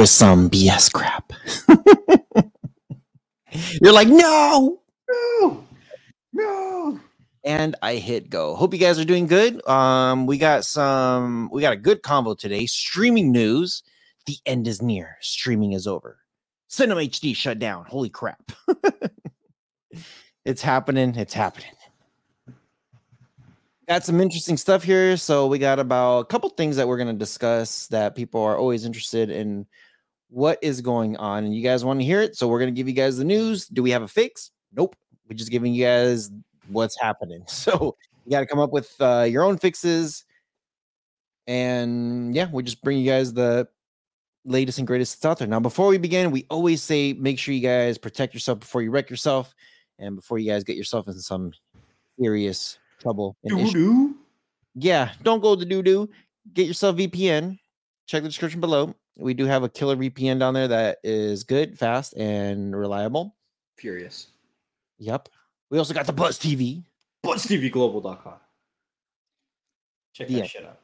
we're back with some BS crap. You're like, no, No, no. and I hit go. Hope you guys are doing good. Um, we got some, we got a good combo today. Streaming news: the end is near. Streaming is over. Cinema HD shut down. Holy crap! it's happening. It's happening. Got some interesting stuff here. So we got about a couple things that we're going to discuss that people are always interested in. What is going on? And you guys want to hear it. So we're going to give you guys the news. Do we have a fix? Nope. We're just giving you guys what's happening. So you got to come up with uh, your own fixes. And yeah, we just bring you guys the latest and greatest that's out there. Now, before we begin, we always say make sure you guys protect yourself before you wreck yourself and before you guys get yourself in some serious trouble. Doo-doo. Yeah, don't go to doo doo. Get yourself VPN. Check the description below. We do have a killer VPN down there that is good, fast, and reliable. Furious. Yep. We also got the Buzz TV. BuzzTVGlobal.com. Check that Yeah. shit out.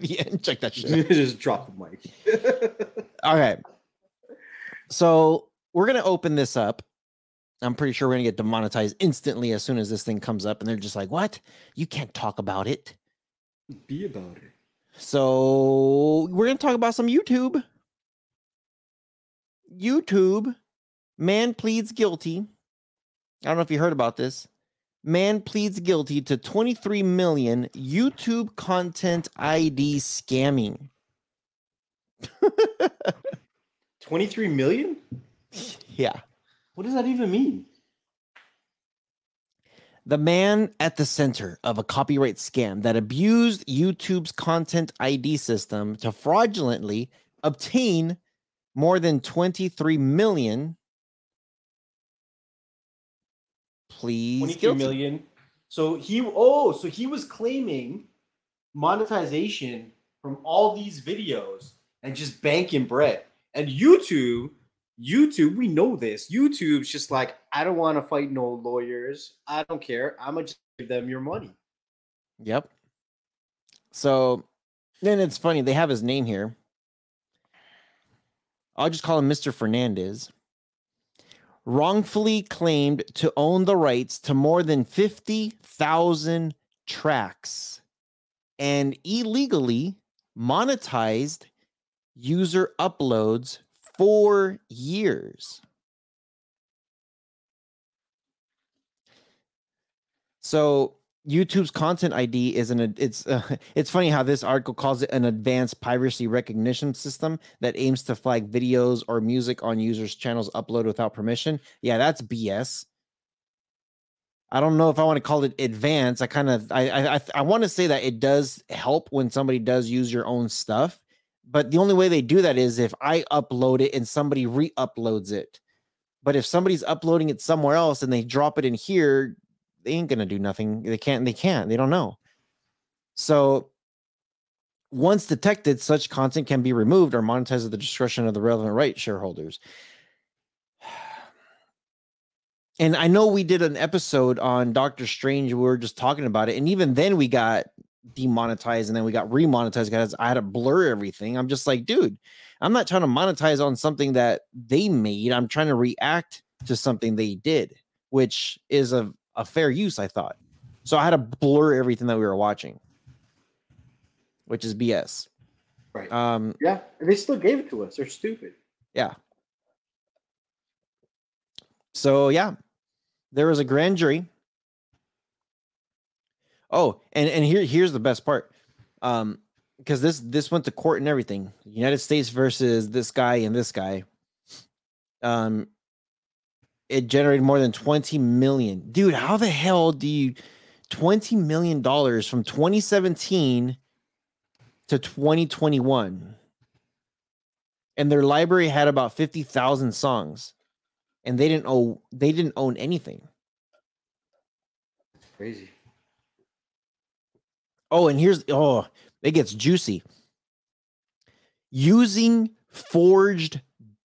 yeah, check that shit. out. Just drop the mic. All right. So we're gonna open this up. I'm pretty sure we're gonna get demonetized instantly as soon as this thing comes up, and they're just like, "What? You can't talk about it." Be about it. So we're gonna talk about some YouTube. YouTube, man pleads guilty. I don't know if you heard about this. Man pleads guilty to 23 million YouTube content ID scamming. 23 million? yeah. What does that even mean? The man at the center of a copyright scam that abused YouTube's content ID system to fraudulently obtain more than 23 million. Please. 23 million. So he oh, so he was claiming monetization from all these videos and just banking bread. And YouTube, YouTube, we know this. YouTube's just like, I don't want to fight no lawyers. I don't care. I'm gonna give them your money. Yep. So then it's funny. They have his name here. I'll just call him Mr. Fernandez. Wrongfully claimed to own the rights to more than 50,000 tracks and illegally monetized user uploads for years. So YouTube's content ID is an it's uh, it's funny how this article calls it an advanced piracy recognition system that aims to flag videos or music on users' channels upload without permission. Yeah, that's BS. I don't know if I want to call it advanced. I kind of I I I, I want to say that it does help when somebody does use your own stuff, but the only way they do that is if I upload it and somebody re-uploads it. But if somebody's uploading it somewhere else and they drop it in here, they ain't gonna do nothing. They can't. They can't. They don't know. So once detected, such content can be removed or monetized at the discretion of the relevant right shareholders. And I know we did an episode on Doctor Strange. We were just talking about it, and even then we got demonetized, and then we got remonetized because I had to blur everything. I'm just like, dude, I'm not trying to monetize on something that they made. I'm trying to react to something they did, which is a a fair use, I thought. So I had to blur everything that we were watching, which is BS. Right. Um, yeah. And they still gave it to us. They're stupid. yeah. So yeah, there was a grand jury. Oh, and and here here's the best part. Um, because this this went to court and everything. United States versus this guy and this guy. Um, it generated more than 20 million. Dude, how the hell do you 20 million dollars from 2017 to 2021? And their library had about 50,000 songs. And they didn't owe they didn't own anything. Crazy. Oh, and here's oh, it gets juicy. Using forged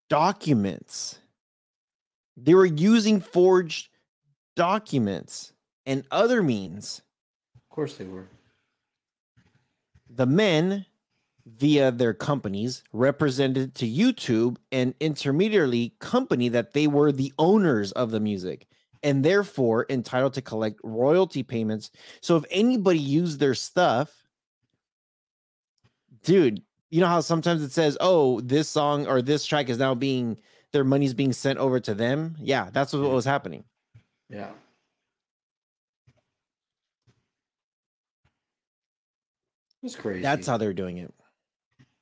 documents. They were using forged documents and other means. Of course they were. The men via their companies represented to YouTube an intermediary company that they were the owners of the music and therefore entitled to collect royalty payments. So if anybody used their stuff, dude, you know how sometimes it says, "Oh, this song or this track is now being their money's being sent over to them." Yeah, that's what was happening. Yeah. It's crazy. That's how they're doing it.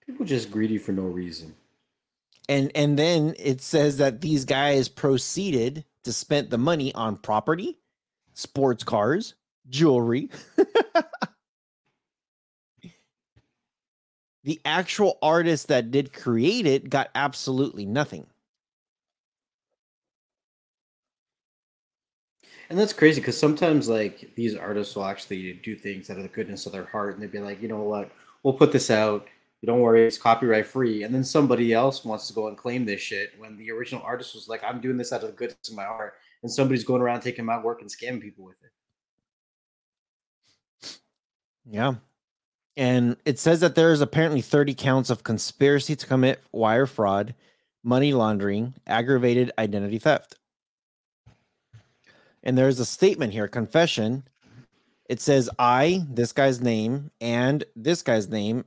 people just greedy for no reason. And and then it says that these guys proceeded to spend the money on property, sports cars, jewelry. the actual artist that did create it got absolutely nothing. And that's crazy because sometimes like these artists will actually do things out of the goodness of their heart and they'd be like, you know what, we'll put this out. Don't worry, it's copyright free. And then somebody else wants to go and claim this shit when the original artist was like, I'm doing this out of the goodness of my heart. And somebody's going around taking my work and scamming people with it. Yeah. And it says that there is apparently 30 counts of conspiracy to commit wire fraud, money laundering, aggravated identity theft. And there's a statement here, confession. It says, I, this guy's name, and this guy's name,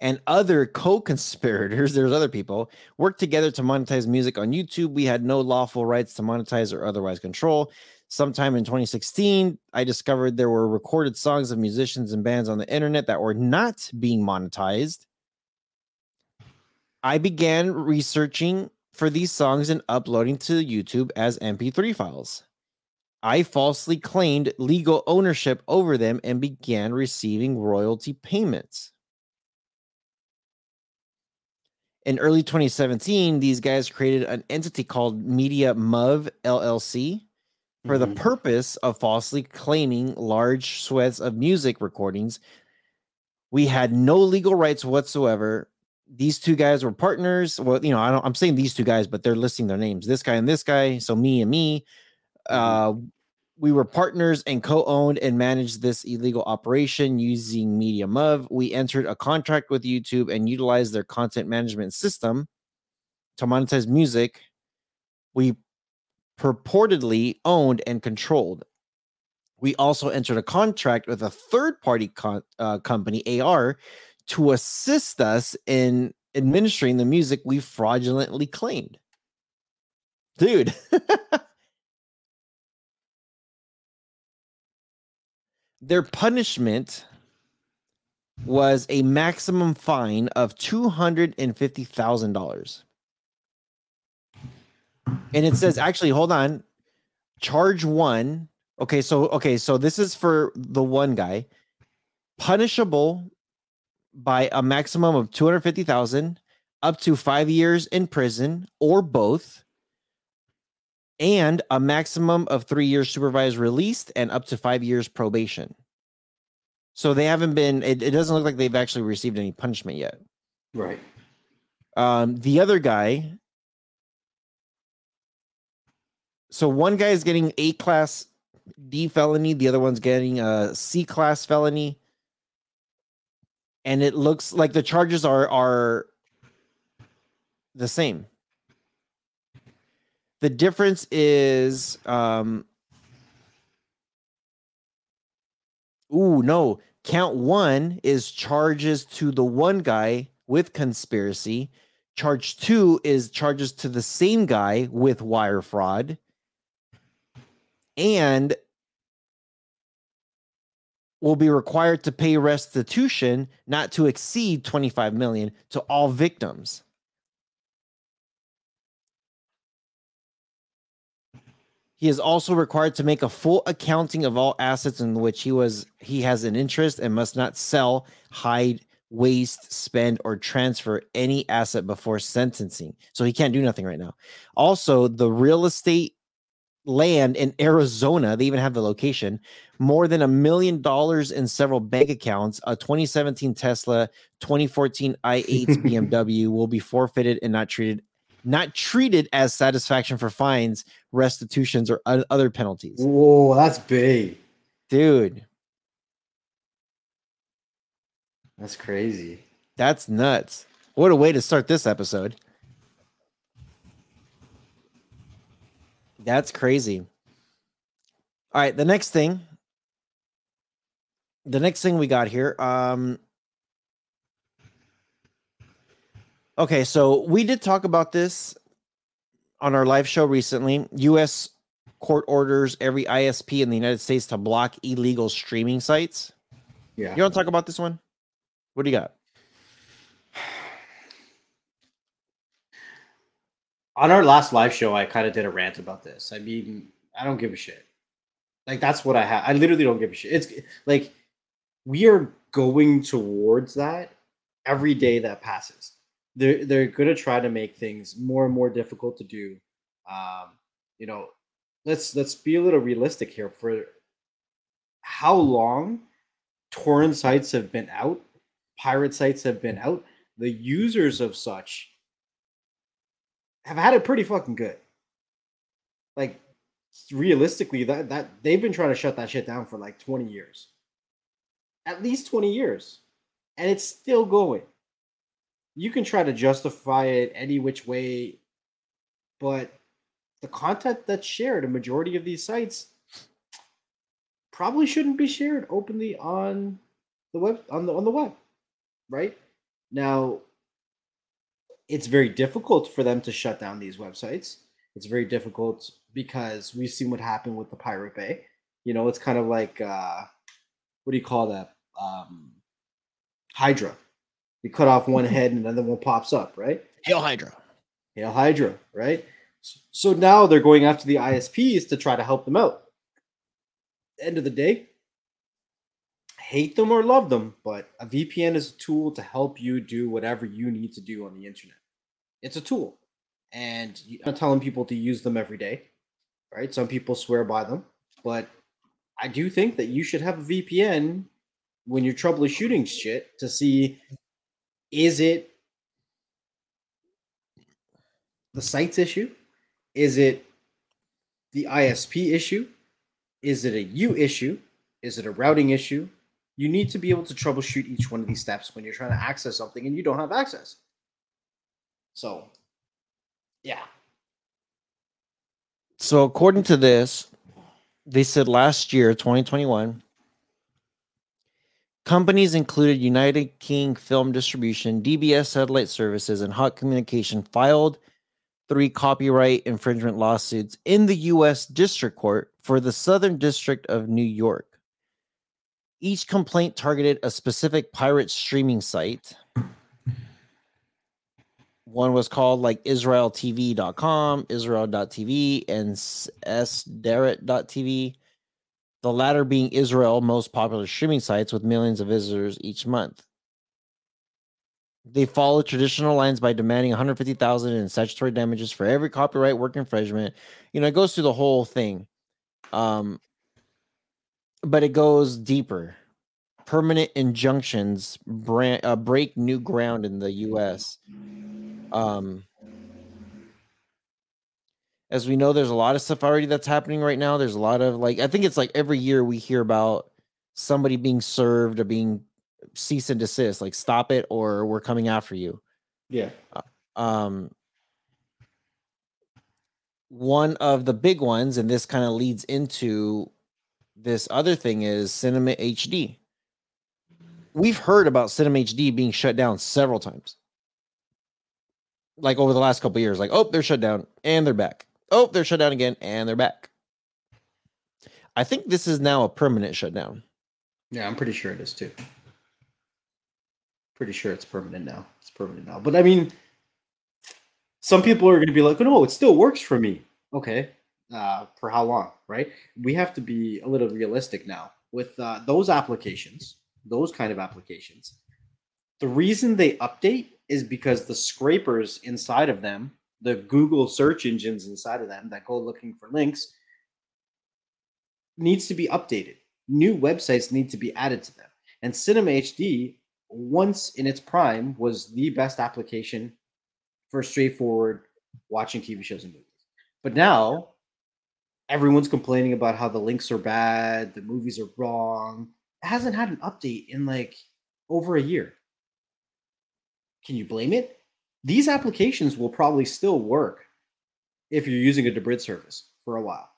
and other co-conspirators, there's other people, worked together to monetize music on YouTube. We had no lawful rights to monetize or otherwise control. Sometime in 2016, I discovered there were recorded songs of musicians and bands on the internet that were not being monetized. I began researching for these songs and uploading to YouTube as MP3 files. I falsely claimed legal ownership over them and began receiving royalty payments. In early 2017, these guys created an entity called Media Muv LLC for the Mhm. purpose of falsely claiming large swaths of music recordings. We had no legal rights whatsoever. These two guys were partners. Well, you know, I don't, I'm saying these two guys, but they're listing their names. This guy and this guy. So me and me. Uh, we were partners and co-owned and managed this illegal operation using Media Muv. We entered a contract with YouTube and utilized their content management system to monetize music. We purportedly owned and controlled. We also entered a contract with a third-party uh, company, AR, to assist us in administering the music we fraudulently claimed. Dude. Their punishment was a maximum fine of $250,000. And it says, actually, hold on. Charge one. Okay, so okay, so this is for the one guy. Punishable by a maximum of 250,000 up to 5 years in prison or both and a maximum of 3 years supervised released and up to 5 years probation. So they haven't been it, it doesn't look like they've actually received any punishment yet. Right. Um, the other guy. So one guy is getting A class D felony, the other one's getting a C class felony. And it looks like the charges are are the same. The difference is um Ooh, no. Count 1 is charges to the one guy with conspiracy. Charge 2 is charges to the same guy with wire fraud. And will be required to pay restitution not to exceed 25 million to all victims. He is also required to make a full accounting of all assets in which he was he has an interest and must not sell, hide, waste, spend, or transfer any asset before sentencing. So he can't do nothing right now. Also, the real estate land in Arizona, they even have the location, more than a million dollars in several bank accounts, a 2017 Tesla, 2014 i8 BMW will be forfeited and not treated not treated as satisfaction for fines, restitutions, or other penalties. Whoa, that's big. Dude, That's crazy. That's nuts. What a way to start this episode. That's crazy. All right, the next thing. The next thing we got here. Um Okay, so we did talk about this on our live show recently. US court orders every ISP in the United States to block illegal streaming sites. Yeah. You want to talk about this one? What do you got? On our last live show, I kind of did a rant about this. I mean, I don't give a shit. Like that's what I have. I literally don't give a shit. It's like we are going towards that every day that passes. They're they're gonna try to make things more and more difficult to do. Um, you know, let's let's be a little realistic here. For how long torrent sites have been out, pirate sites have been out, the users of such have had it pretty fucking good. Like realistically, that that they've been trying to shut that shit down for like 20 years. At least 20 years. And it's still going. You can try to justify it any which way, but the content that's shared, a majority of these sites probably shouldn't be shared openly on the web on the on the web. Right? Now it's very difficult for them to shut down these websites. It's very difficult because we've seen what happened with the Pirate Bay. You know, it's kind of like uh, what do you call that? Um, Hydra. You cut off one mm-hmm. head and another one pops up, right? Hail Hydra. Hail Hydra, right? So now they're going after the ISPs to try to help them out. End of the day, hate them or love them, but a VPN is a tool to help you do whatever you need to do on the internet. It's a tool. And I'm not telling people to use them every day, right? Some people swear by them, but I do think that you should have a VPN when you're troubleshooting shit to see is it the site's issue? Is it the ISP issue? Is it a you issue? Is it a routing issue? You need to be able to troubleshoot each one of these steps when you're trying to access something and you don't have access. So, yeah. So according to this, they said last year, 2021, companies included United King Film Distribution, DBS Satellite Services, and Hot Communication filed three copyright infringement lawsuits in the U.S. District Court for the Southern District of New York. Each complaint targeted a specific pirate streaming site. One was called like IsraelTV.com, Israel.tv, and Sdarot.tv. The latter being Israel most popular streaming sites with millions of visitors each month. They follow traditional lines by demanding 150,000 in statutory damages for every copyright work infringement. You know, it goes through the whole thing. Um, but it goes deeper. Permanent injunctions brand, uh, break new ground in the U.S. Um, as we know, there's a lot of stuff already that's happening right now. There's a lot of like, I think it's like every year we hear about somebody being served or being cease and desist, like stop it or we're coming after you. Yeah. Um, one of the big ones, and this kind of leads into this other thing is Cinema HD. We've heard about Cinema HD being shut down several times. Like over the last couple years, like, oh, they're shut down and they're back. Oh, they're shut down again and they're back. I think this is now a permanent shutdown. Yeah, I'm pretty sure it is too. Pretty sure it's permanent now. It's permanent now. But I mean, some people are going to be like, oh, no, it still works for me. Okay. Uh, for how long, right? We have to be a little realistic now with uh, those applications, those kind of applications. The reason they update is because the scrapers inside of them, the Google search engines inside of them that go looking for links, needs to be updated. New websites need to be added to them. And Cinema HD, once in its prime, was the best application for straightforward watching TV shows and movies. But now everyone's complaining about how the links are bad, the movies are wrong. It hasn't had an update in like over a year. Can you blame it? These applications will probably still work if you're using a Debrid service for a while.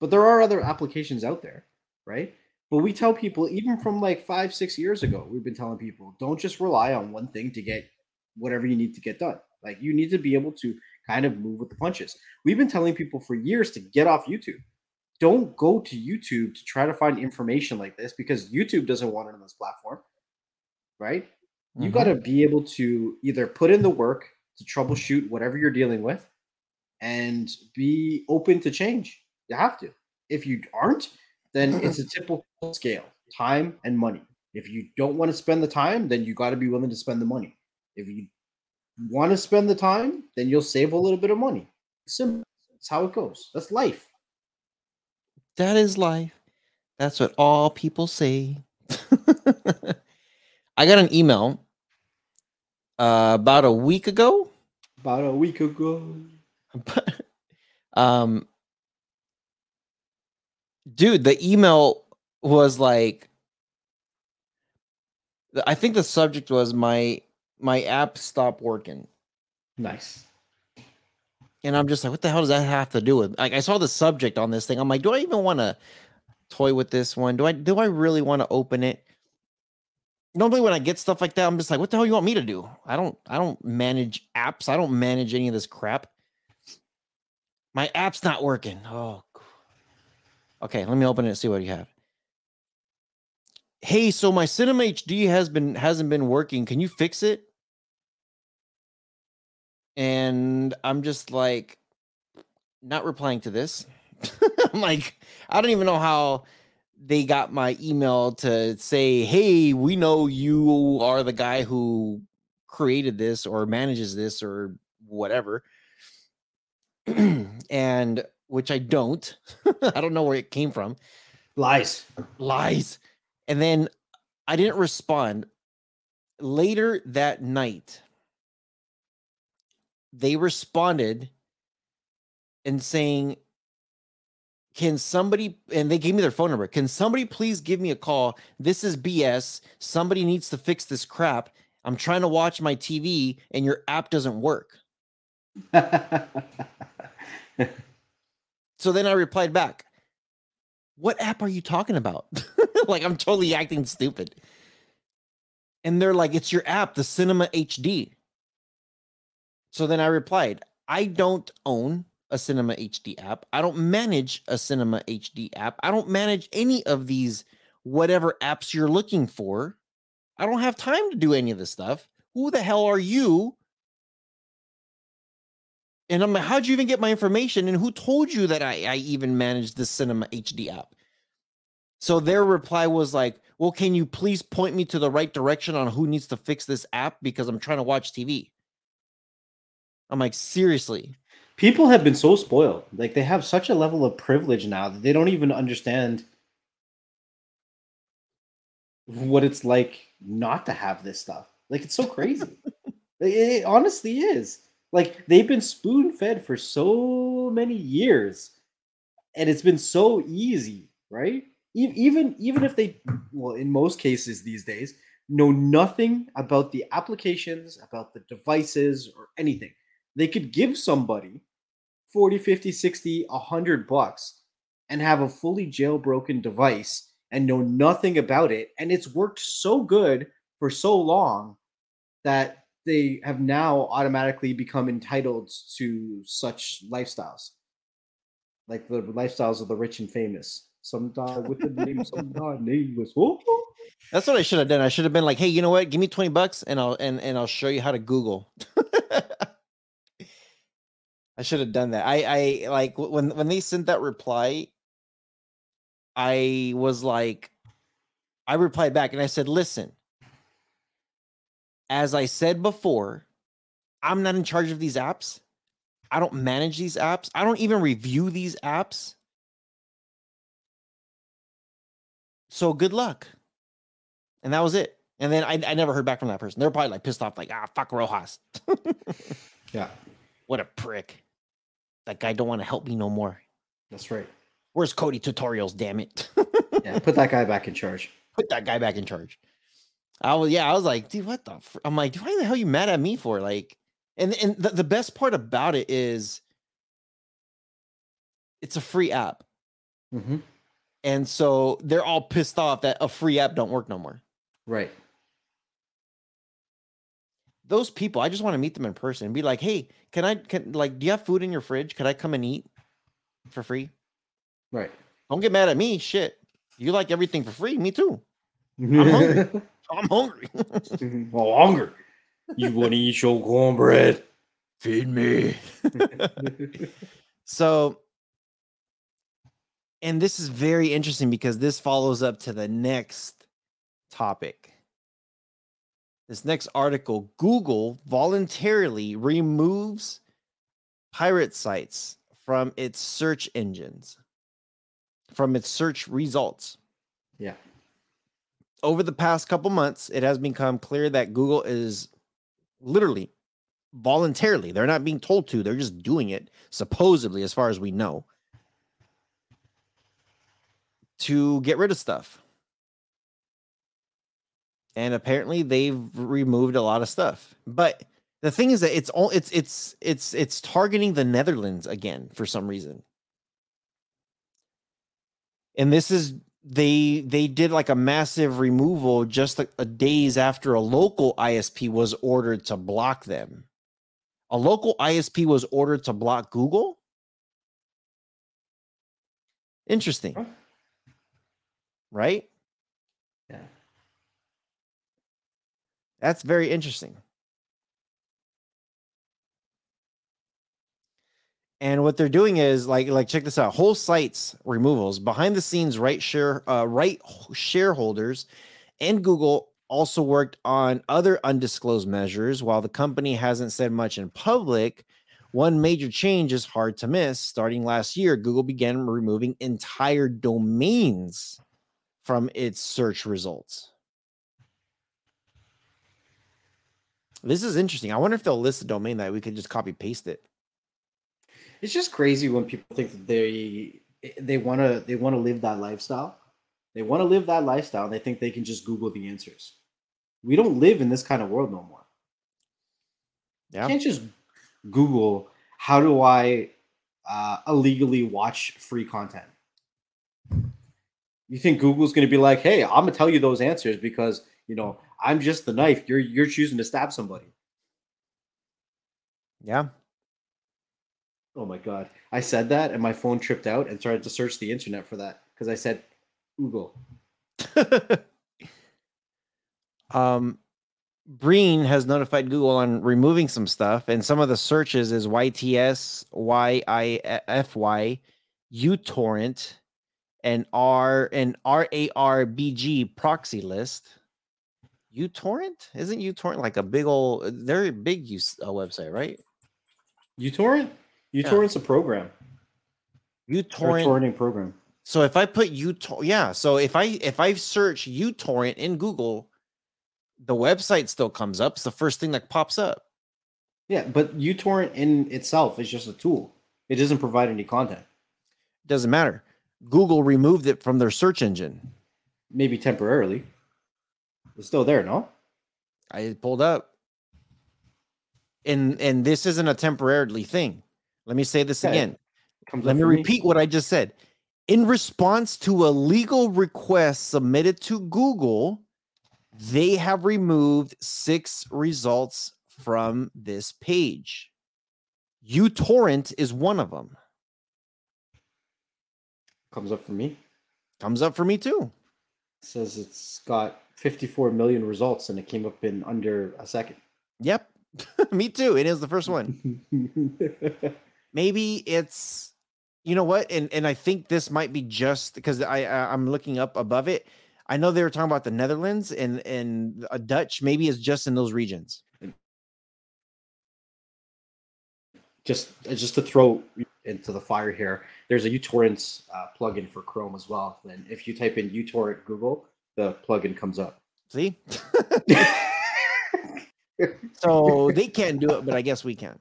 But there are other applications out there, right? But we tell people, even from like five, six years ago, we've been telling people, don't just rely on one thing to get whatever you need to get done. Like you need to be able to kind of move with the punches. We've been telling people for years to get off YouTube. Don't go to YouTube to try to find information like this because YouTube doesn't want it on this platform, right? You Mhm. got to be able to either put in the work to troubleshoot whatever you're dealing with and be open to change. You have to. If you aren't, then it's a typical scale time and money. If you don't want to spend the time, then you got to be willing to spend the money. If you want to spend the time, then you'll save a little bit of money. Simple. That's how it goes. That's life. That is life. That's what all people say. I got an email uh, about a week ago. About a week ago. um, dude, the email was like, I think the subject was my my app stopped working. Nice. And I'm just like, what the hell does that have to do with? Like, I saw the subject on this thing. I'm like, do I even want to toy with this one? Do I do I really want to open it? Normally, when I get stuff like that, I'm just like, what the hell you want me to do? I don't I don't manage apps. I don't manage any of this crap. My app's not working. Oh, okay. Let me open it and see what you have. Hey, so my Cinema HD has been hasn't been working. Can you fix it? and I'm just like not replying to this. I'm like, I don't even know how they got my email to say, "Hey, we know you are the guy who created this or manages this or whatever." and which I don't. I don't know where it came from. Lies. Lies. And then I didn't respond. Later that night, they responded and saying, Can somebody, and they gave me their phone number. Can somebody please give me a call? This is BS. Somebody needs to fix this crap. I'm trying to watch my TV and your app doesn't work. So then I replied back, What app are you talking about? like I'm totally acting stupid. And they're like, It's your app, the Cinema HD. So then I replied, I don't own a Cinema HD app. I don't manage a Cinema HD app. I don't manage any of these whatever apps you're looking for. I don't have time to do any of this stuff. Who the hell are you? And I'm like, how'd you even get my information? And who told you that I, I even managed the Cinema HD app? So their reply was like, well, can you please point me to the right direction on who needs to fix this app? Because I'm trying to watch TV. I'm like, seriously. People have been so spoiled. Like they have such a level of privilege now that they don't even understand what it's like not to have this stuff. Like it's so crazy. it, it honestly is. Like they've been spoon fed for so many years, and it's been so easy, right? E- Even even if they, well, in most cases these days, know nothing about the applications, about the devices, or anything. They could give somebody 40, 50, 60, 100 bucks and have a fully jailbroken device and know nothing about it. And it's worked so good for so long that they have now automatically become entitled to such lifestyles. Like the lifestyles of the rich and famous. Some die with the name, some die nameless. Oh. That's what I should have done. I should have been like, hey, you know what? Give me 20 bucks and I'll and, and I'll show you how to Google. I should have done that. I I like when when they sent that reply, I was like, I replied back and I said, listen, as I said before, I'm not in charge of these apps. I don't manage these apps. I don't even review these apps. So good luck. And that was it. And then I, I never heard back from that person. They're probably like pissed off, like, ah, fuck Rojas. Yeah, what a prick. That guy don't want to help me no more. that's right. Where's Cody tutorials? Damn it. Yeah, put that guy back in charge. Put that guy back in charge. I was yeah, I was like, dude, what the? Fr-? I'm like, why the hell you mad at me for? Like, and and the, the best part about it is, it's a free app, Mm-hmm. and so they're all pissed off that a free app don't work no more. Right. Those people, I just want to meet them in person and be like, hey, can I can like, do you have food in your fridge? Could I come and eat for free? Right. Don't get mad at me. Shit, you like everything for free? Me too. I'm hungry. I'm hungry. oh, hungry. You want to eat your cornbread? Feed me. So, and this is very interesting because this follows up to the next topic. This next article Google voluntarily removes pirate sites from its search engines, from its search results. Yeah. Over the past couple months, it has become clear that Google is literally voluntarily, they're not being told to, they're just doing it, supposedly, as far as we know, to get rid of stuff. And apparently they've removed a lot of stuff. But the thing is that it's all it's it's it's it's targeting the Netherlands again for some reason. And this is they they did like a massive removal just a, a days after a local ISP was ordered to block them. A local ISP was ordered to block Google. Interesting, right? That's very interesting. And what they're doing is like like check this out. Whole sites removals behind the scenes right share uh, right shareholders and Google also worked on other undisclosed measures while the company hasn't said much in public. One major change is hard to miss. Starting last year, Google began removing entire domains from its search results. This is interesting. I wonder if they'll list a domain that we could just copy paste it. It's just crazy when people think that they they want to they want to live that lifestyle. They want to live that lifestyle and they think they can just Google the answers. We don't live in this kind of world no more. Yeah. You can't just Google how do I uh, illegally watch free content. You think Google's going to be like, "Hey, I'm going to tell you those answers because you know I'm just the knife. You're you're choosing to stab somebody." Yeah. Oh my god! I said that and my phone tripped out and started to search the internet for that because I said Google. um BREIN has notified Google on removing some stuff, and some of the searches is YTS, YIFY, uTorrent, and R and RARBG proxy list. uTorrent isn't uTorrent like a big old? They're a big use uh, website, right? uTorrent. uTorrent's a program. uTorrent. torrenting program. So if I put uTorrent, yeah. So if I if I search uTorrent in Google, the website still comes up. It's the first thing that pops up. Yeah, but uTorrent in itself is just a tool. It doesn't provide any content. Doesn't matter. Google removed it from their search engine. Maybe temporarily. It's still there, no? I pulled up. And and this isn't a temporarily thing. Let me say this Okay. again. Comes Let me repeat what I just said. In response to a legal request submitted to Google, they have removed six results from this page. uTorrent is one of them. Comes up for me. Comes up for me too. says it's got 54 million results and it came up in under a second. Yep. me too. It is the first one. maybe it's you know what and and i think this might be just because i, I i'm looking up above it i know they were talking about the netherlands and and a dutch maybe it's just in those regions just uh, just to throw into the fire here, there's a uTorrent uh, plugin for Chrome as well. And if you type in uTorrent Google, the plugin comes up. see so they can't do it but i guess we can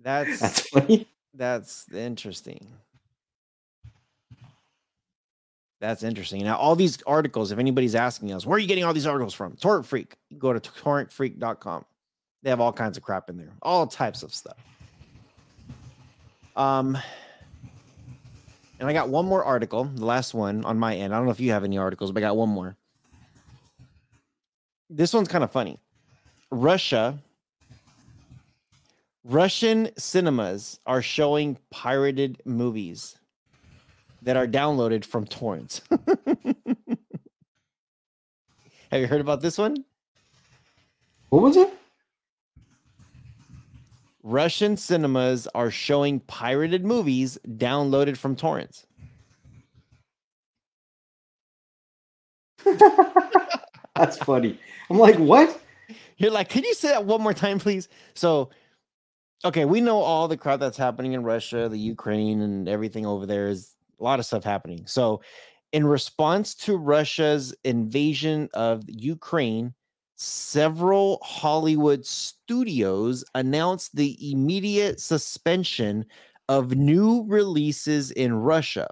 that's That's funny. that's interesting That's interesting. Now, all these articles, if anybody's asking us, where are you getting all these articles from? Torrent Freak. You go to torrentfreak.com. They have all kinds of crap in there, all types of stuff. Um, and I got one more article, the last one on my end. I don't know if you have any articles, but I got one more. This one's kind of funny. Russia, Russian cinemas are showing pirated movies that are downloaded from torrents. have you heard about this one? What was it? Russian cinemas are showing pirated movies downloaded from torrents. That's funny. I'm like, what? You're like, can you say that one more time, please? So, okay, we know all the crap that's happening in Russia, the Ukraine, and everything over there is a lot of stuff happening. So, in response to Russia's invasion of Ukraine, several Hollywood studios announced the immediate suspension of new releases in Russia.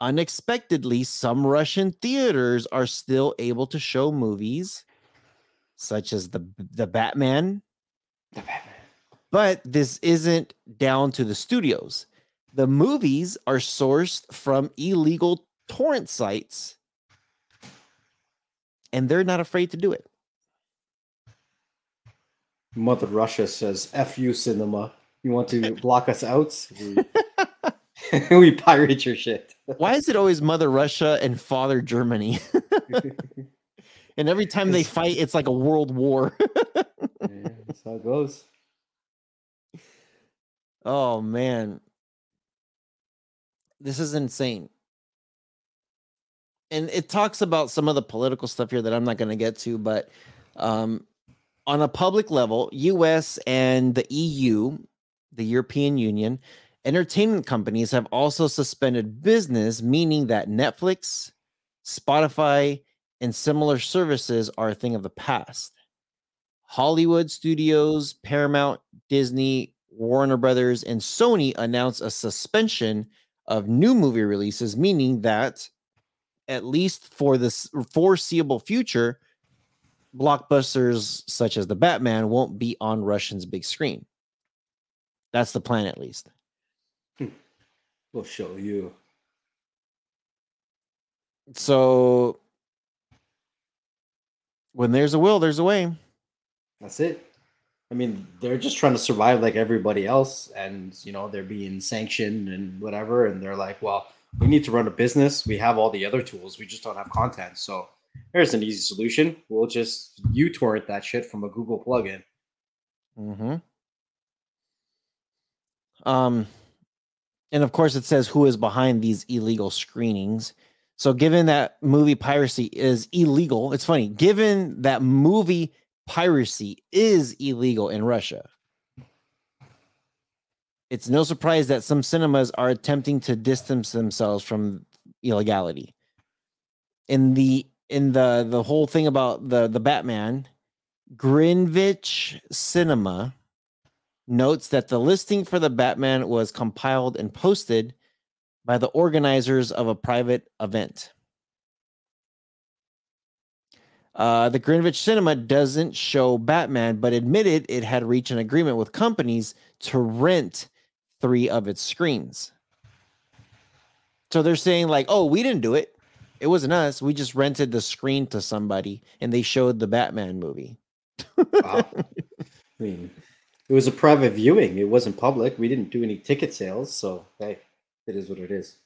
Unexpectedly, some Russian theaters are still able to show movies such as the the Batman. The Batman. But this isn't down to the studios. The movies are sourced from illegal torrent sites and they're not afraid to do it. Mother Russia says, F you, cinema. You want to block us out? We, we pirate your shit. Why is it always Mother Russia and Father Germany? and every time they fight, it's like a world war. yeah, that's how it goes. Oh, man. This is insane and it talks about some of the political stuff here that I'm not going to get to, but um, on a public level, US and the EU, the European Union, entertainment companies have also suspended business, meaning that Netflix, Spotify, and similar services are a thing of the past. Hollywood studios, Paramount, Disney, Warner Brothers, and Sony announced a suspension of new movie releases, meaning that at least for this foreseeable future, blockbusters such as the Batman won't be on Russian's big screen. That's the plan, at least. Hmm. We'll show you. So, when there's a will, there's a way. That's it. I mean, they're just trying to survive like everybody else, and you know they're being sanctioned and whatever, and they're like, well, we need to run a business. We have all the other tools. We just don't have content. So there's an easy solution. We'll just you torrent that shit from a Google plugin. Mm-hmm. Um, and of course, it says who is behind these illegal screenings. So, given that movie piracy is illegal, it's funny. Given that movie piracy is illegal in Russia, it's no surprise that some cinemas are attempting to distance themselves from illegality. In the in the the whole thing about the the Batman, Greenwich Cinema notes that the listing for the Batman was compiled and posted by the organizers of a private event. Uh, the Greenwich Cinema doesn't show Batman, but admitted it had reached an agreement with companies to rent three of its screens. So they're saying, like, oh, we didn't do it. It wasn't us. We just rented the screen to somebody and they showed the Batman movie. wow. I mean, it was a private viewing. It wasn't public. We didn't do any ticket sales. So, hey, it is what it is.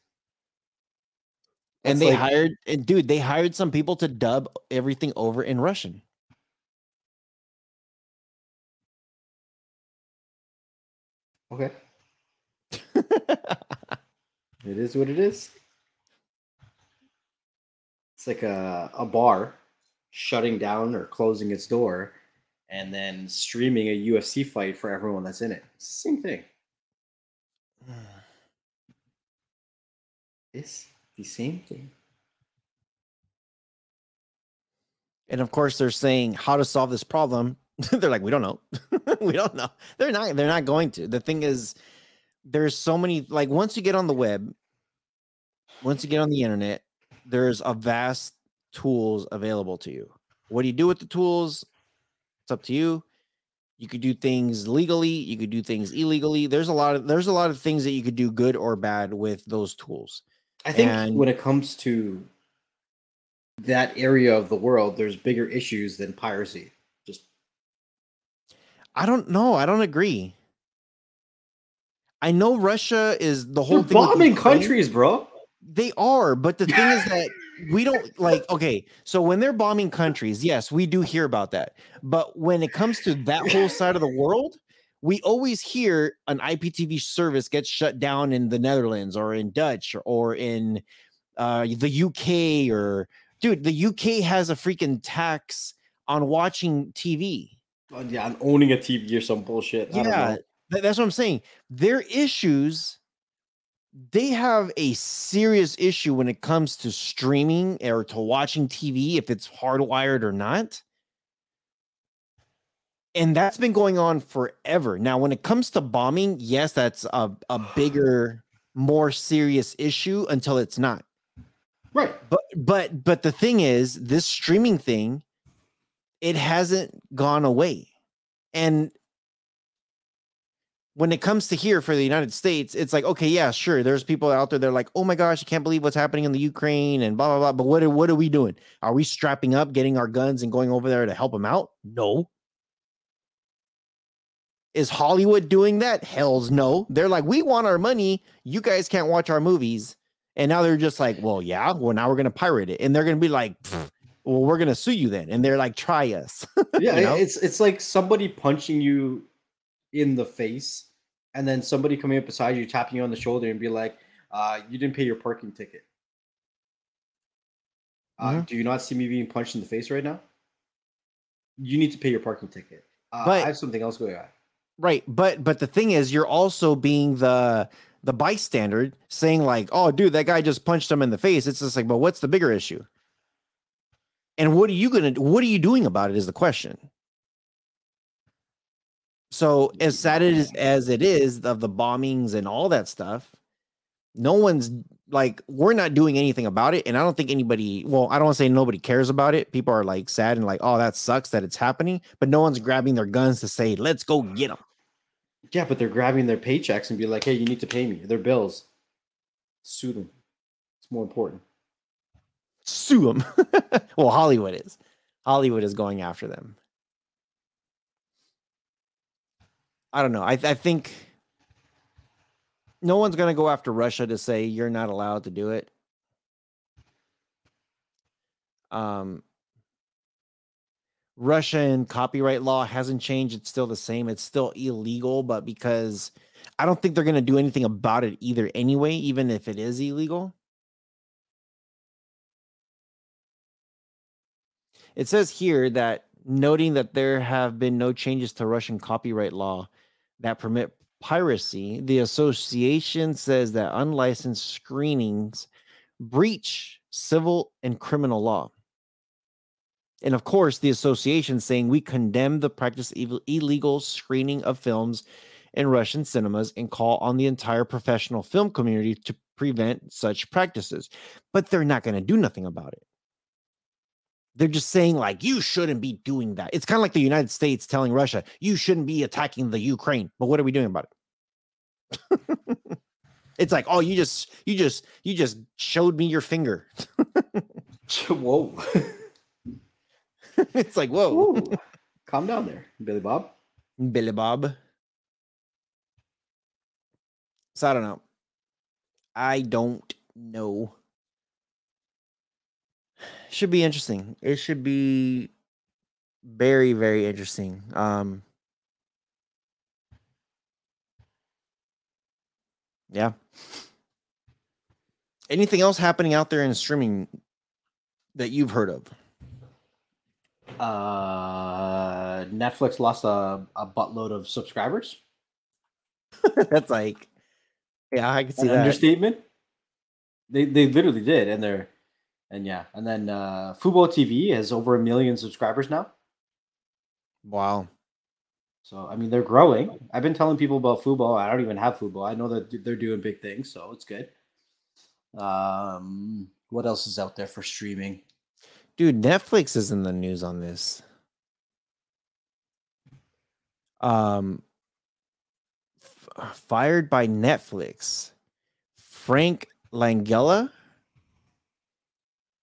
and they like, hired, and dude, they hired some people to dub everything over in Russian. Okay. it is what it is. It's like a, a bar shutting down or closing its door and then streaming a UFC fight for everyone that's in it. Same thing. It's the same thing. And of course, they're saying how to solve this problem. they're like, we don't know. we don't know. They're not. They're not going to. The thing is, there's so many like once you get on the web once you get on the internet, there's a vast tools available to you. What do you do with the tools? It's up to you. You could do things legally, you could do things illegally. There's a lot of there's a lot of things that you could do good or bad with those tools. I think And- when it comes to that area of the world, there's bigger issues than piracy. Just I don't know. I don't agree. I know Russia is the whole they're thing bombing Ukraine- countries, bro. They are, but the thing is that we don't like okay, so when they're bombing countries, yes, we do hear about that. But when it comes to that whole side of the world, we always hear an IPTV service gets shut down in the Netherlands or in Dutch or in uh, the UK or dude, the UK has a freaking tax on watching TV. Oh, yeah, I'm owning a TV or some bullshit. I don't Yeah, know. tha- that's what I'm saying. Their issues, they have a serious issue when it comes to streaming or to watching TV, if it's hardwired or not. And that's been going on forever. Now, when it comes to bombing, yes, that's a, a bigger, more serious issue until it's not. Right. But but but the thing is, this streaming thing, it hasn't gone away. And when it comes to here for the United States, it's like, okay, yeah, sure. There's people out there, they're like, oh my gosh, I can't believe what's happening in the Ukraine and blah blah blah. But what are what are we doing? Are we strapping up, getting our guns and going over there to help them out? No. Is Hollywood doing that? Hell's no. They're like, we want our money. You guys can't watch our movies. And now they're just like, well, yeah, well, now we're gonna pirate it. And they're gonna be like, well, we're gonna sue you then. And they're like, try us. Yeah, You know? it's it's like somebody punching you in the face, and then somebody coming up beside you, tapping you on the shoulder, and be like, uh, "You didn't pay your parking ticket." Uh, Mhm. Do you not see me being punched in the face right now? You need to pay your parking ticket. Uh, But- I have something else going on. Right, but but the thing is, you're also being the the bystander, saying like, "Oh, dude, that guy just punched him in the face." It's just like, but what's the bigger issue? And what are you gonna? What are you doing about it? Is the question. So as sad it is as it is of the bombings and all that stuff, no one's like we're not doing anything about it, and I don't think anybody. Well, I don't want to say nobody cares about it. People are like sad and like, oh, that sucks that it's happening, but no one's grabbing their guns to say, let's go get them. Yeah, but they're grabbing their paychecks and be like, "Hey, you need to pay me their bills." Sue them. It's more important. sue them. well, Hollywood is. Hollywood is going after them. I don't know. I, I think no one's going to go after Russia to say you're not allowed to do it. Um, Russian copyright law hasn't changed. It's still the same. It's still illegal, but because I don't think they're going to do anything about it either anyway, even if it is illegal. It says here that noting that there have been no changes to Russian copyright law that permit piracy, the association says that unlicensed screenings breach civil and criminal law. And of course, the association saying we condemn the practice of illegal screening of films in Russian cinemas and call on the entire professional film community to prevent such practices. But they're not going to do nothing about it they're just saying like you shouldn't be doing that. It's kind of like the United States telling Russia you shouldn't be attacking the Ukraine. But what are we doing about it? it's like, oh, you just you just you just showed me your finger. Whoa. it's like, whoa, Ooh. Calm down there, Billy Bob. Billy Bob. So I don't know. I don't know. Should be interesting. It should be very, very interesting. Um Yeah. Anything else happening out there in streaming that you've heard of? Uh, Netflix lost a, a buttload of subscribers. That's like, yeah, I can see An that. understatement. They they literally did, and they're and yeah, and then uh, Fubo TV has over a million subscribers now. Wow. So I mean, they're growing. I've been telling people about Fubo. I don't even have Fubo. I know that they're doing big things, so it's good. Um, what else is out there for streaming? Dude, Netflix is in the news on this. Um, f- fired by Netflix. Frank Langella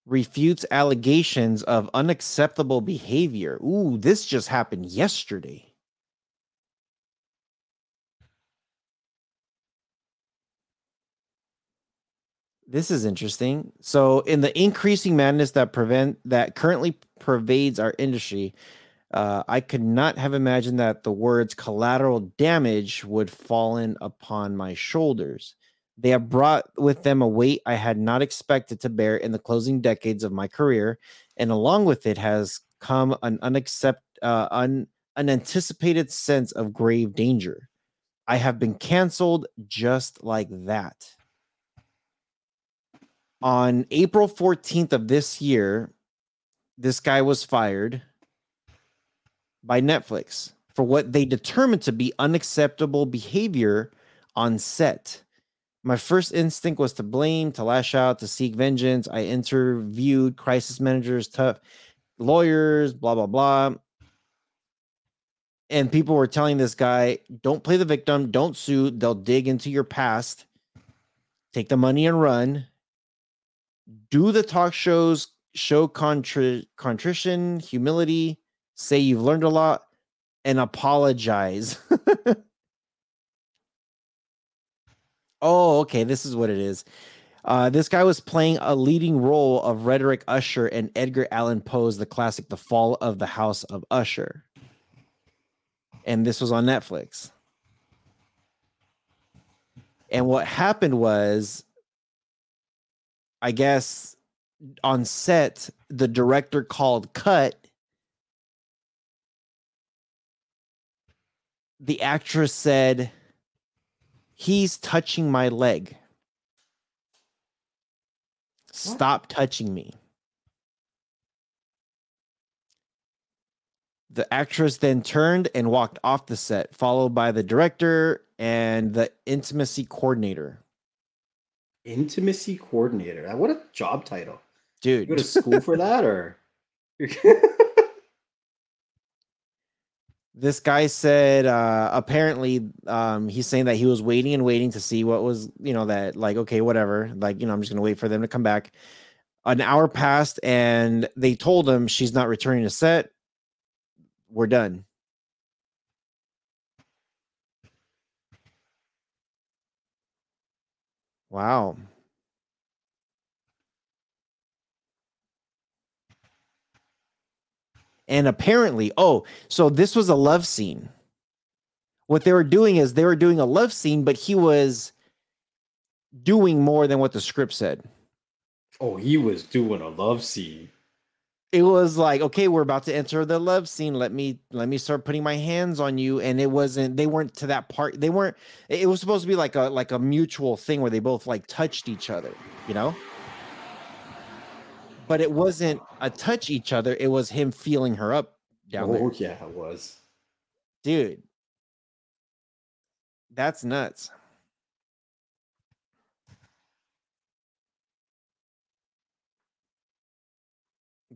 refutes allegations of unacceptable behavior. Ooh, this just happened yesterday. This is interesting. So, in the increasing madness that prevent that currently pervades our industry, uh, I could not have imagined that the words collateral damage would fallen upon my shoulders. They have brought with them a weight I had not expected to bear in the closing decades of my career, and along with it has come an unaccept, uh, un, unanticipated sense of grave danger. I have been canceled just like that on April 14th of this year, this guy was fired by Netflix for what they determined to be unacceptable behavior on set. My first instinct was to blame, to lash out, to seek vengeance. I interviewed crisis managers, tough lawyers, blah, blah, blah. And people were telling this guy, don't play the victim, don't sue. They'll dig into your past, take the money and run do the talk shows show contri- contrition, humility, say you've learned a lot, and apologize. oh, okay. This is what it is. Uh, this guy was playing a leading role of Roderick Usher in Edgar Allan Poe's the classic The Fall of the House of Usher. And this was on Netflix. And what happened was I guess on set, the director called cut. The actress said, He's touching my leg. Stop what? touching me. The actress then turned and walked off the set, followed by the director and the intimacy coordinator. Intimacy coordinator. What a job title. Dude. You go to school for that or this guy said uh apparently um he's saying that he was waiting and waiting to see what was you know that like okay whatever like you know i'm just gonna wait for them to come back. An hour passed and they told him she's not returning to set. We're done. Wow. And apparently, oh, so this was a love scene. What they were doing is they were doing a love scene, but he was doing more than what the script said. Oh, he was doing a love scene. It was like okay we're about to enter the love scene. Let me let me start putting my hands on you. And it wasn't they weren't to that part. They weren't it was supposed to be like a like a mutual thing where they both like touched each other you know but it wasn't a touch each other it was him feeling her up down oh, there yeah it was dude that's nuts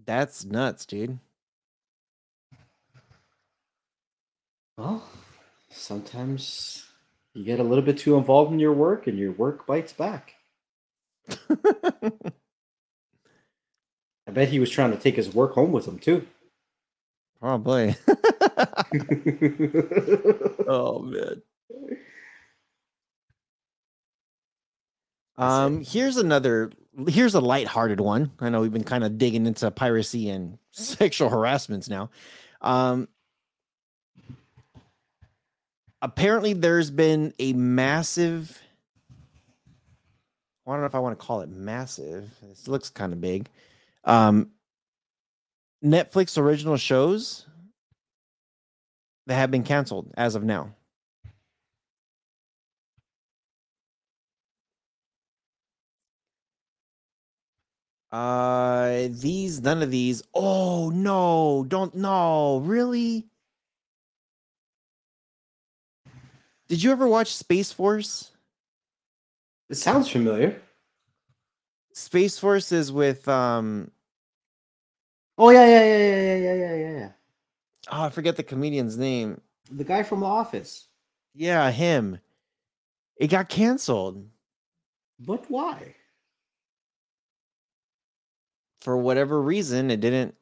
That's nuts, dude. Well, sometimes you get a little bit too involved in your work and your work bites back. I bet he was trying to take his work home with him too. Probably. oh man. Um, here's another here's a lighthearted one. I know we've been kind of digging into piracy and sexual harassments now. Um, apparently, there's been a massive. I don't know if I want to call it massive. This looks kind of big. Um, Netflix original shows that have been canceled as of now. Uh, these, none of these. Oh no, don't no, really? Did you ever watch Space Force? It sounds familiar. Space Force is with um Oh yeah, yeah, yeah, yeah, yeah, yeah, yeah, yeah. Oh, I forget the comedian's name. The guy from the office. Yeah, him. It got canceled. But why? For whatever reason, it didn't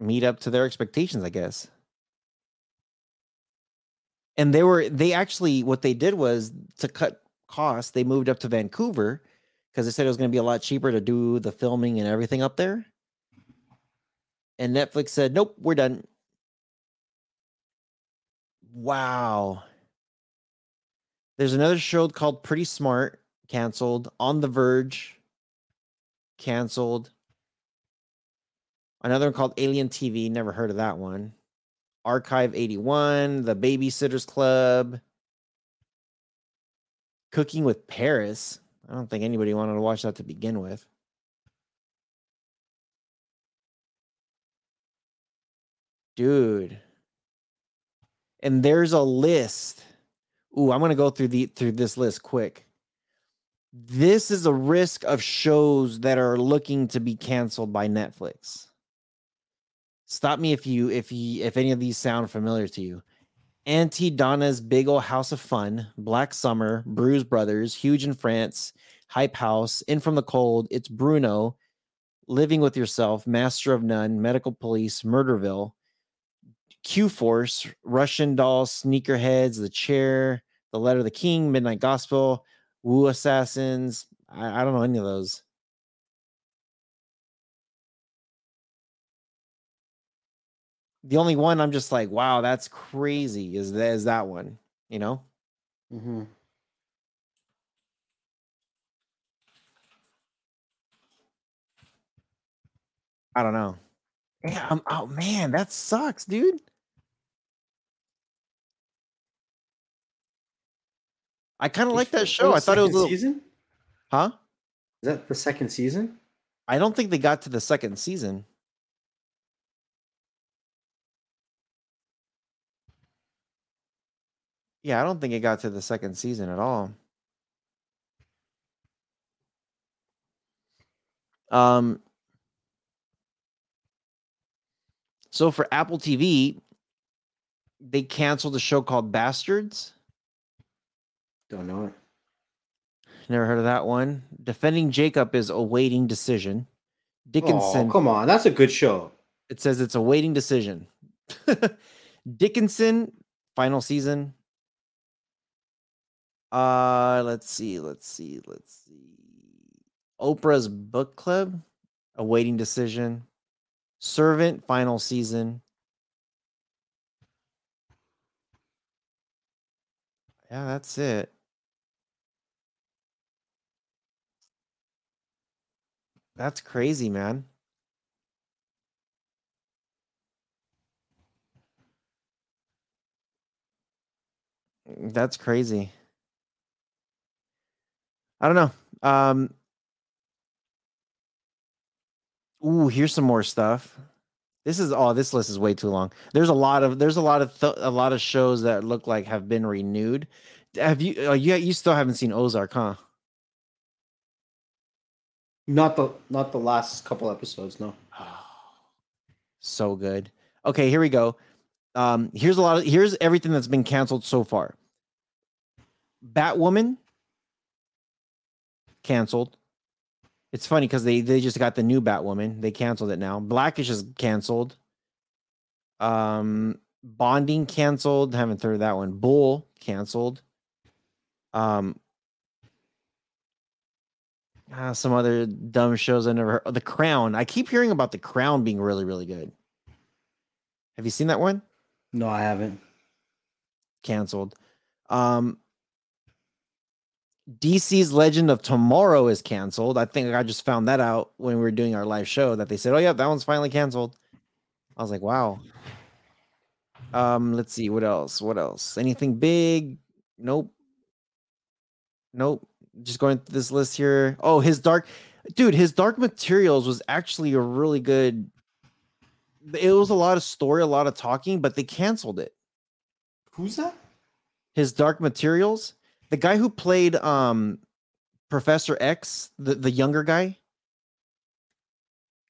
meet up to their expectations, I guess. And they were they actually what they did was to cut costs, they moved up to Vancouver because they said it was going to be a lot cheaper to do the filming and everything up there. And Netflix said, "Nope, we're done." Wow. There's another show called Pretty Smart, canceled. On the Verge, canceled. Another one called Alien TV, never heard of that one. Archive 81, The Babysitters Club, Cooking with Paris. I don't think anybody wanted to watch that to begin with. Dude. And there's a list. Ooh, I'm gonna go through the through this list quick. This is a risk of shows that are looking to be canceled by Netflix. Stop me if you if you if any of these sound familiar to you. Auntie Donna's Big Ol' House of Fun, Black Summer, Brews Brothers, Huge in France, Hype House, In from the Cold, It's Bruno, Living with Yourself, Master of None, Medical Police, Murderville, Q Force, Russian Doll, Sneakerheads, The Chair, The Letter of the King, Midnight Gospel, Wu Assassins. I, I don't know any of those. The only one I'm just like, wow, that's crazy. Is that is that one? You know? Mm-hmm. I don't know. Yeah, I'm, oh man, that sucks, dude. I kind of like that show. I thought it was a little, season. huh? Is that the second season? I don't think they got to the second season. Yeah, I don't think it got to the second season at all. Um so for Apple TV, they canceled a show called Bastards. Don't know it. Never heard of that one. Defending Jacob is awaiting decision. Dickinson. Oh, come on, that's a good show. It says it's awaiting decision. Dickinson, final season. Uh, let's see, let's see, let's see. Oprah's book club, awaiting decision. Servant, final season. Yeah, that's it. That's crazy, man. That's crazy. I don't know. Um Ooh, here's some more stuff. This is oh, this list is way too long. There's a lot of there's a lot of th- a lot of shows that look like have been renewed. Have you uh, you you still haven't seen Ozark, huh? Not the not the last couple episodes, no. so good. Okay, here we go. Um, here's a lot of here's everything that's been canceled so far. Batwoman canceled. It's funny because they they just got the new Batwoman. They canceled it now. Blackish is canceled. Um, Bonding canceled. Haven't heard of that one. Bull canceled. Um, ah, some other dumb shows I never heard. The Crown. I keep hearing about The Crown being really really good. Have you seen that one? No, I haven't. Canceled. Um, DC's Legend of Tomorrow is canceled. I think I just found that out when we were doing our live show that they said, "Oh yeah, that one's finally canceled." I was like, "Wow." Um, let's see what else. What else? Anything big? Nope. Nope. Just going through this list here. Oh, his dark dude, his dark materials was actually a really good it was a lot of story, a lot of talking, but they canceled it. Who's that? His dark materials the guy who played um Professor X, the, the younger guy.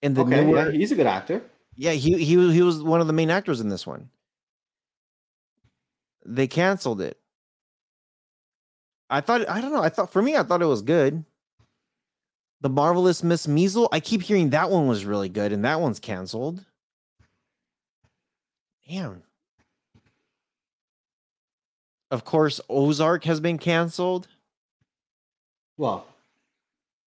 In the okay, newer, yeah, he's a good actor. yeah, he he wa- he was one of the main actors in this one. They canceled it. I thought I don't know. I thought for me, I thought it was good. The marvelous Miss Maisel. I keep hearing that one was really good, and that one's canceled. Damn. Of course, Ozark has been canceled. Well,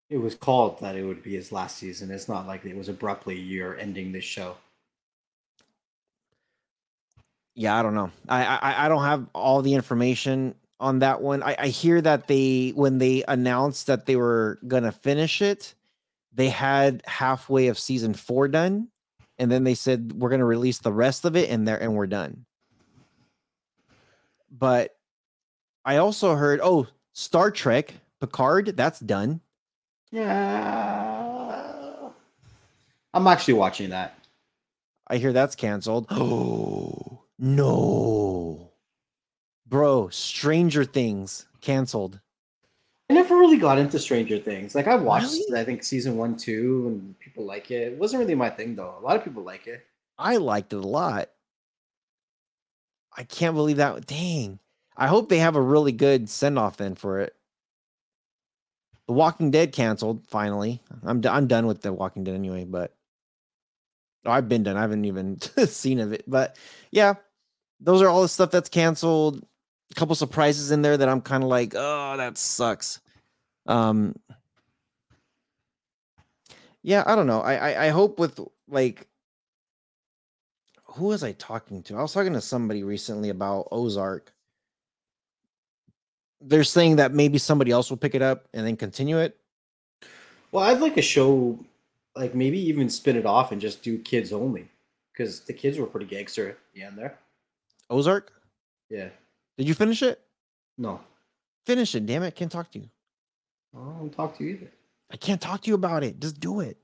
it was called that it would be his last season. It's not like it was abruptly you're ending this show. Yeah, I don't know. I I, I don't have all the information on that one. I, I hear that they when they announced that they were gonna finish it, they had halfway of season four done, and then they said we're gonna release the rest of it and there and we're done. But I also heard oh Star Trek Picard that's done. Yeah. I'm actually watching that. I hear that's canceled. Oh no, bro! Stranger Things canceled. I never really got into Stranger Things. Like I watched, Really? I think season one, two, and people like it. It wasn't really my thing though. A lot of people like it. I liked it a lot. I can't believe that. Dang. I hope they have a really good send off then for it. The Walking Dead canceled finally. I'm d- I'm done with the Walking Dead anyway, but oh, I've been done. I haven't even seen of it, but yeah, those are all the stuff that's canceled. A couple surprises in there that I'm kind of like, oh, that sucks. Um, yeah, I don't know. I, I I hope with like who was I talking to? I was talking to somebody recently about Ozark. They're saying that maybe somebody else will pick it up and then continue it. Well, I'd like a show, like maybe even spin it off and just do kids only, because the kids were pretty gangster at the end there. Ozark? Yeah. Did you finish it? No, Finish it, damn it. Can't talk to you. I don't talk to you either. I can't talk to you about it. Just do it.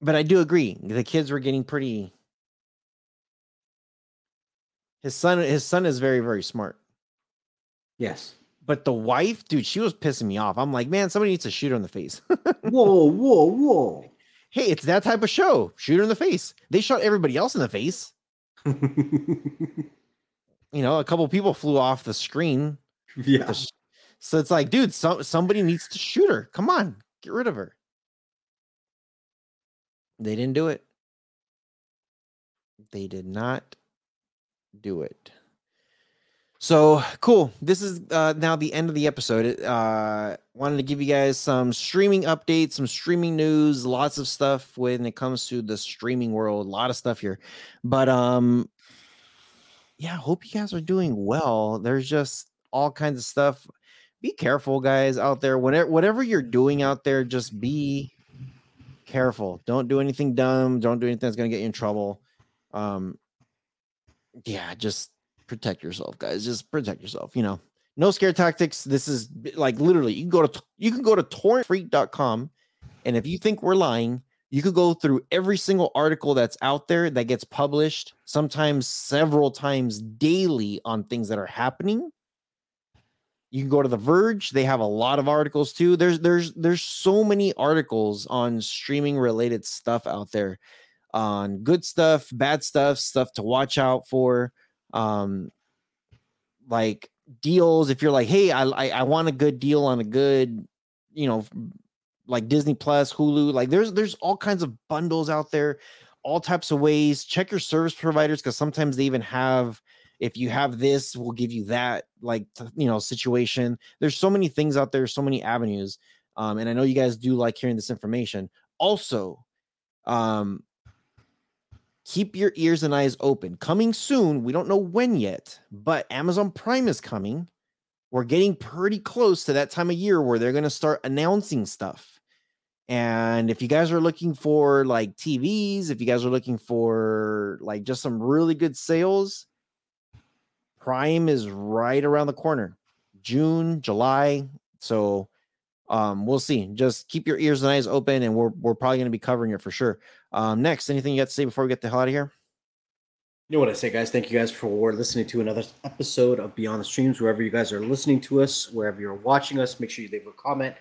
But I do agree. The kids were getting pretty his son his son is very, very smart. Yes. But the wife, dude, she was pissing me off. I'm like, man, somebody needs to shoot her in the face. whoa, whoa, whoa. hey, it's that type of show. Shoot her in the face. They shot everybody else in the face. You know, a couple people flew off the screen. yeah. The sh- So it's like, dude, some somebody needs to shoot her. Come on, get rid of her. They didn't do it. They did not do it. So cool. This is uh, now the end of the episode. Uh, wanted to give you guys some streaming updates, some streaming news, lots of stuff when it comes to the streaming world. A lot of stuff here, but um, yeah, hope you guys are doing well. There's just all kinds of stuff. Be careful, guys, out there. Whatever whatever you're doing out there, just be careful. Don't do anything dumb. Don't do anything that's gonna get you in trouble. Um, yeah, just protect yourself, guys. Just protect yourself. You know, no scare tactics. This is like literally you can go to you can go to torrentfreak.com and if you think we're lying, you could go through every single article that's out there that gets published, sometimes several times daily on things that are happening. You can go to The Verge; they have a lot of articles too. There's there's there's so many articles on streaming related stuff out there, on good stuff, bad stuff, stuff to watch out for, um, like deals. If you're like, hey, I I, I want a good deal on a good, you know, like Disney Plus, Hulu. Like there's there's all kinds of bundles out there, all types of ways. Check your service providers because sometimes they even have if you have this, we'll give you that like you know situation. There's so many things out there, so many avenues. Um, and I know you guys do like hearing this information. Also, um, keep your ears and eyes open. Coming soon, we don't know when yet, but Amazon Prime is coming. We're getting pretty close to that time of year where they're going to start announcing stuff. And if you guys are looking for like TVs, if you guys are looking for like just some really good sales, Prime is right around the corner. June, July. So um we'll see. Just keep your ears and eyes open and we're we're probably going to be covering it for sure. Um next, anything you got to say before we get the hell out of here? You know what I say, guys? Thank you guys for listening to another episode of Beyond the Streams. Wherever you guys are listening to us, wherever you're watching us, make sure you leave a comment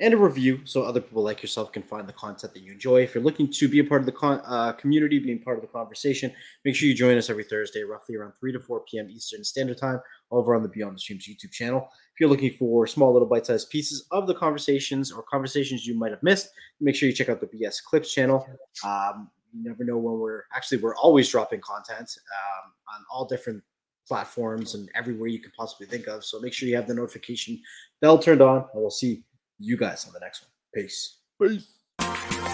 and a review so other people like yourself can find the content that you enjoy. If you're looking to be a part of the con- uh, community, being part of the conversation, make sure you join us every Thursday, roughly around 3 to 4 p.m. Eastern Standard Time, over on the Beyond the Streams YouTube channel. If you're looking for small little bite-sized pieces of the conversations or conversations you might have missed, make sure you check out the BS Clips channel. Um, you never know when we're actually we're always dropping content um, on all different platforms and everywhere you can possibly think of. So make sure you have the notification bell turned on, and we'll see you guys on the next one. Peace. Peace.